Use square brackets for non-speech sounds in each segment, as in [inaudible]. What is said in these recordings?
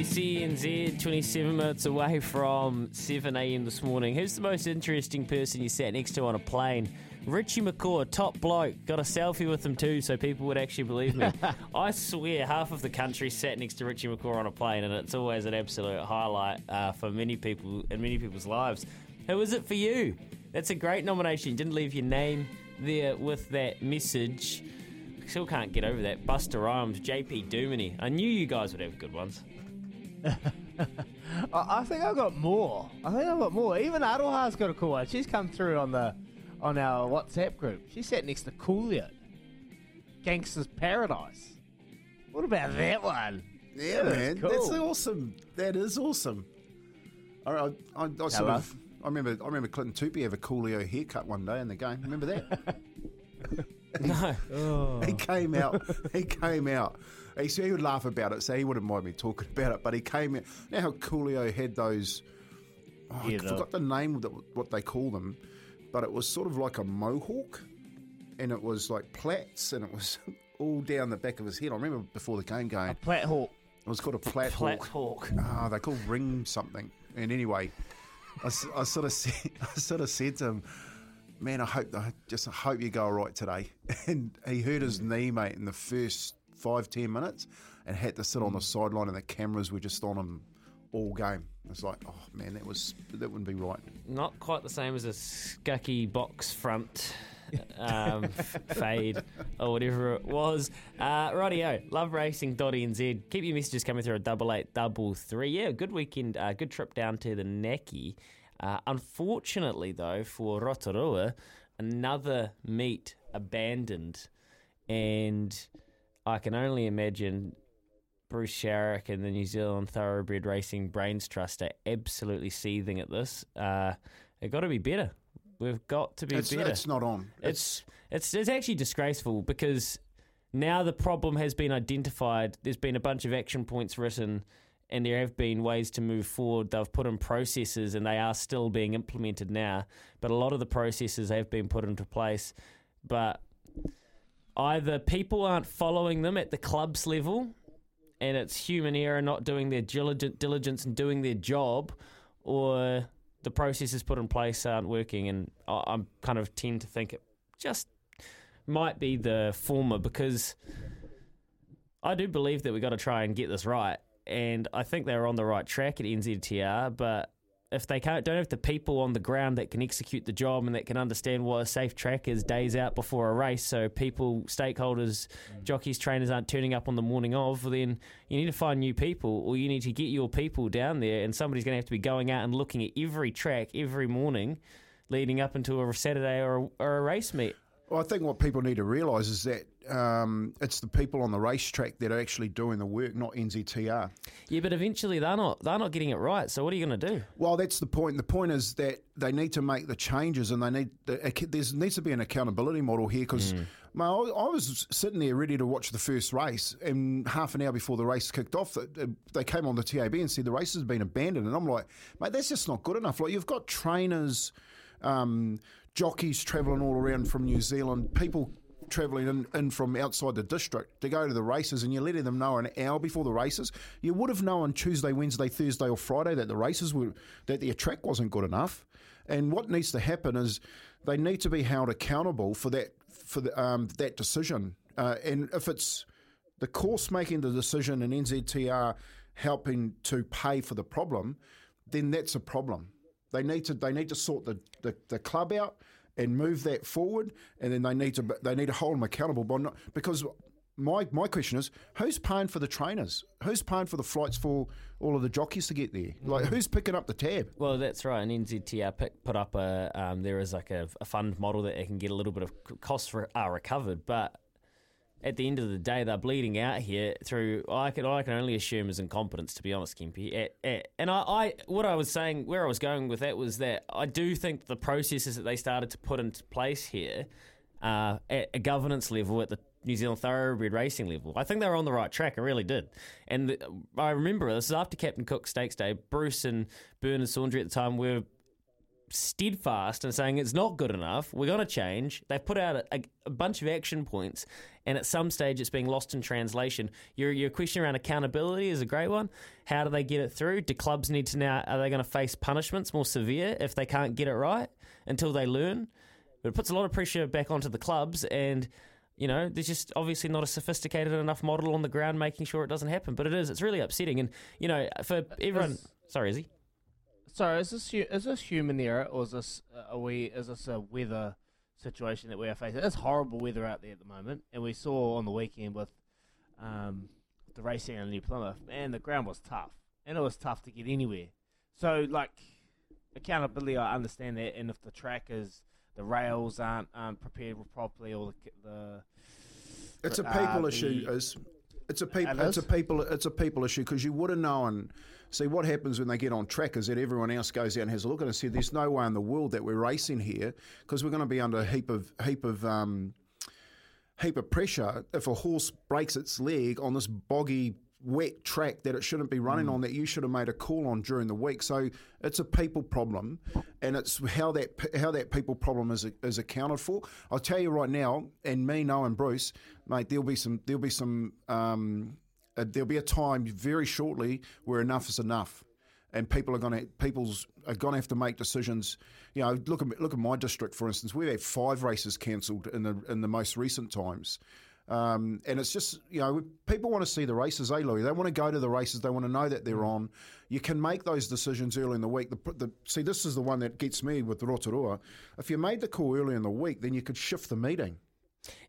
SENZ 27 minutes away from 7am this morning. Who's the most interesting person you sat next to on a plane? Richie McCaw, top bloke. Got a selfie with him too, so people would actually believe me. [laughs] I swear, half of the country sat next to Richie McCaw on a plane, and it's always an absolute highlight uh, for many people in many people's lives. Who is it for you? That's a great nomination. You didn't leave your name there with that message. Still can't get over that. Busta Rhymes, JP Duminy. I knew you guys would have good ones. [laughs] I I think I've got more. I think I've got more. Even Aroha's got a cool one. She's come through on the on our WhatsApp group. She sat next to Coolio. Gangster's Paradise. What about that one? Yeah, That is man, cool. that's awesome. That is awesome. I, I, I, I sort Hello. of, I remember, I remember Clinton Toopi have a Coolio haircut one day in the game. Remember that? [laughs] No. he came out. He came out. He, said he would laugh about it, so he wouldn't mind me talking about it. But he came out. Now how Coolio had those. Oh, I forgot the name of the, what they call them, but it was sort of like a mohawk, and it was like plaits, and it was [laughs] all down the back of his head. I remember before the game going, it Plat Hawk. was called a plat Flat hawk. Hawk. Ah, they call ring something. And anyway, I, I sort of [laughs] said, I sort of said to him, "Man, I hope, I just hope you go all right today." [laughs] And he hurt his knee, mate, in the first five ten minutes, and had to sit on the sideline, and the cameras were just on him all game. It's like, oh man, that was that wouldn't be right. Not quite the same as a scucky box front um, [laughs] fade or whatever it was. Uh, rightio, loveracing.nz. Keep your messages coming through at double eight double three. Yeah, good weekend, uh, good trip down to the Naki. Uh, unfortunately, though, for Rotorua, another meet abandoned, and I can only imagine Bruce Sharrock and the New Zealand Thoroughbred Racing Brains Trust are absolutely seething at this. Uh, it got to be better. We've got to be It's, better. it's not on. It's it's it's actually disgraceful because now the problem has been identified. There's been a bunch of action points written, and there have been ways to move forward. They've put in processes, and they are still being implemented now. But a lot of the processes have been put into place, but either people aren't following them at the clubs level, and it's human error not doing their diligence and doing their job, or the processes put in place aren't working. And I- I'm kind of tend to think it just might be the former because I do believe that we got to try and get this right, and I think they're on the right track at NZTR, but. If they can't, don't have the people on the ground that can execute the job and that can understand what a safe track is days out before a race, so people, stakeholders, mm. jockeys, trainers aren't turning up on the morning of, well, then you need to find new people or you need to get your people down there and somebody's going to have to be going out and looking at every track every morning leading up into a Saturday or a, or a race meet. Well, I think what people need to realise is that um, it's the people on the racetrack that are actually doing the work, not NZTR. Yeah, but eventually they're not they're not getting it right. So what are you going to do? Well, that's the point. The point is that they need to make the changes, and they need there needs to be an accountability model here. Because I I was sitting there ready to watch the first race, and half an hour before the race kicked off, they came on the TAB and said the race has been abandoned, and I'm like, mate, that's just not good enough. Like you've got trainers, um, jockeys travelling all around from New Zealand, people travelling in, in from outside the district to go to the races and you're letting them know an hour before the races. You would have known Tuesday, Wednesday, Thursday or Friday that the races were that the track wasn't good enough. And what needs to happen is they need to be held accountable for that for the, um, that decision. Uh, and if it's the course making the decision and NZTR helping to pay for the problem, then that's a problem. They need to they need to sort the, the, the club out and move that forward, and then they need to they need to hold them accountable. By not, because my my question is, who's paying for the trainers? Who's paying for the flights for all of the jockeys to get there? Like who's picking up the tab? Well, that's right. And NZTR pick, put up a um, there is like a, a fund model that they can get a little bit of costs re- are recovered, but at the end of the day, they're bleeding out here through. I can I can only assume is incompetence, to be honest, Kempy. And I, I, what I was saying, where I was going with that was that I do think the processes that they started to put into place here, uh, at a governance level, at the New Zealand thoroughbred racing level, I think they were on the right track. I really did. And the, I remember this is after Captain Cook Stakes Day. Bruce and Bernard Saundry at the time were steadfast and saying it's not good enough. We're going to change. They've put out a, a, bunch of action points, and at some stage it's being lost in translation. Your your question around accountability is a great one. How do they get it through? Do clubs need to now? Are they going to face punishments more severe if they can't get it right until they learn? But it puts a lot of pressure back onto the clubs and. You know, there's just obviously not a sophisticated enough model on the ground making sure it doesn't happen. But it is. It's really upsetting. And, you know, for everyone. Sorry, is he? Sorry, is this is this human error or is this uh, are we is this a weather situation that we are facing? It's horrible weather out there at the moment, and we saw on the weekend with um, the racing in New Plymouth, man, the ground was tough, and it was tough to get anywhere. So, like accountability, I understand that, and if the track is the rails aren't aren't prepared properly, or the, the it's a people uh, issue. The, is it's a people. It's a people. It's a people issue because you would have known See, what happens when they get on track is that everyone else goes out and has a look at it and said, "There's no way in the world that we're racing here because we're going to be under a heap of heap of um, heap of pressure if a horse breaks its leg on this boggy." Wet track that it shouldn't be running mm. on that you should have made a call on during the week. So it's a people problem, and it's how that how that people problem is is accounted for. I'll tell you right now, and me knowing Bruce, mate, there'll be some there'll be some um, uh, there'll be a time very shortly where enough is enough, and people are going to people's are going to have to make decisions. You know, look at look at my district for instance. We've had five races cancelled in the in the most recent times. Um, and it's just, you know, people want to see the races, eh, Louis? They want to go to the races. They want to know that they're mm. on. You can make those decisions early in the week. The, the, see, this is the one that gets me with Rotorua. If you made the call early in the week, then you could shift the meeting.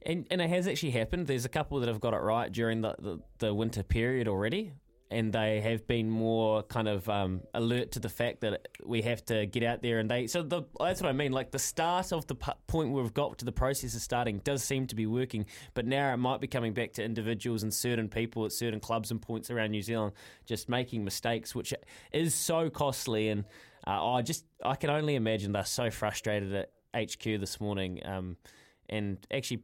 And, and it has actually happened. There's a couple that have got it right during the, the, the winter period already. And they have been more kind of um, alert to the fact that we have to get out there and they. So the, that's what I mean. Like the start of the point where we've got to the process of starting does seem to be working, but now it might be coming back to individuals and certain people at certain clubs and points around New Zealand just making mistakes, which is so costly. And uh, I just I can only imagine they're so frustrated at HQ this morning. Um, and actually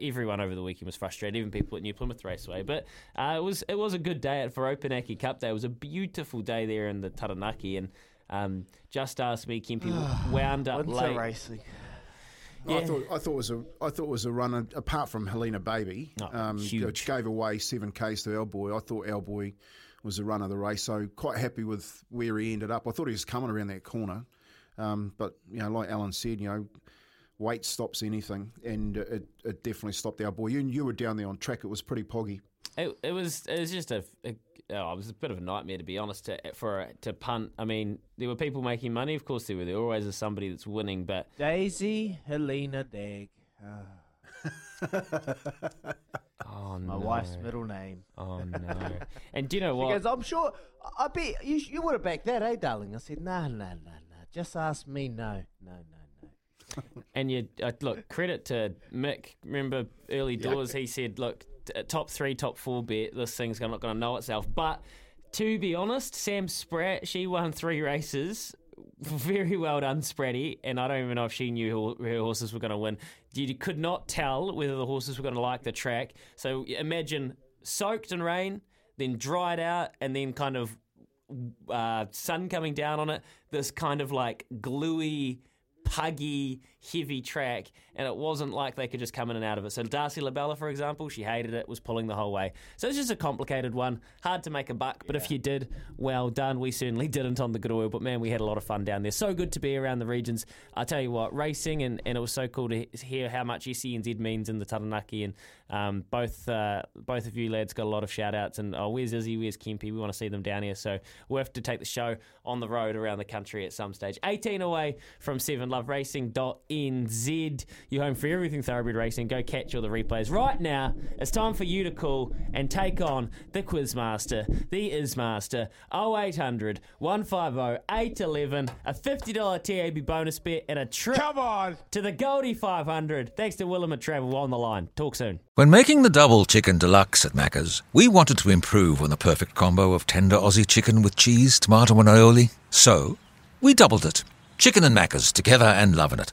everyone over the weekend was frustrated, even people at New Plymouth Raceway. But uh, it was it was a good day for Opunake Cup Day. It was a beautiful day there in the Taranaki, and um, just asked me, Kempy [sighs] wound up Winter late. racing. Yeah. I thought I thought it was a I thought it was a run apart from Helena Baby, oh, um, which gave away seven k's to Our Boy. I thought Our Boy was the run of the race, so quite happy with where he ended up. I thought he was coming around that corner, um, but you know, like Alan said, you know, weight stops anything, and it, it definitely stopped our boy. You, you were down there on track; it was pretty poggy. It, it was it was just a, a oh, it was a bit of a nightmare to be honest to, for to punt. I mean, there were people making money, of course there were. There always is somebody that's winning, but Daisy Helena Dag. [laughs] oh, My wife's middle name. Oh no! [laughs] and do you know what? Because I'm sure I bet you you would have backed that, eh, darling? I said, no, no, no, no. Just ask me. No, no, no and you uh, look credit to Mick. Remember early doors, he said, "Look, t- top three, top four bet. This thing's not going to know itself." But to be honest, Sam Spratt, she won three races. [laughs] Very well done, Spratty. And I don't even know if she knew her, her horses were going to win. You could not tell whether the horses were going to like the track. So imagine soaked in rain, then dried out, and then kind of uh, sun coming down on it. This kind of like gluey 파기 heavy track, and it wasn't like they could just come in and out of it. So Darcy Labella, for example, she hated it, was pulling the whole way. So it's just a complicated one, hard to make a buck. But yeah. if you did, well done. We certainly didn't on the good oil, but man, we had a lot of fun down there. So good to be around the regions. I tell you what, racing, and, and it was so cool to hear how much SENZ means in the Taranaki, and um, both uh, both of you lads got a lot of shout outs. And oh, where's Izzy? Where's Kempy? We want to see them down here. So we'll have to take the show on the road around the country at some stage. 18 away from 7 thoroughbreedloveracing.nz. You're home for everything thoroughbred racing. Go catch all the replays. Right now, it's time for you to call and take on the Quizmaster, the Ismaster, 0800 150 811, a $50 TAB bonus bet, and a trip Come on. to the Goldie 500. Thanks to Willamette Travel on the line. Talk soon. When making the double chicken deluxe at Macca's, we wanted to improve on the perfect combo of tender Aussie chicken with cheese, tomato, and aioli. So, we doubled it. Chicken and Macca's together and loving it.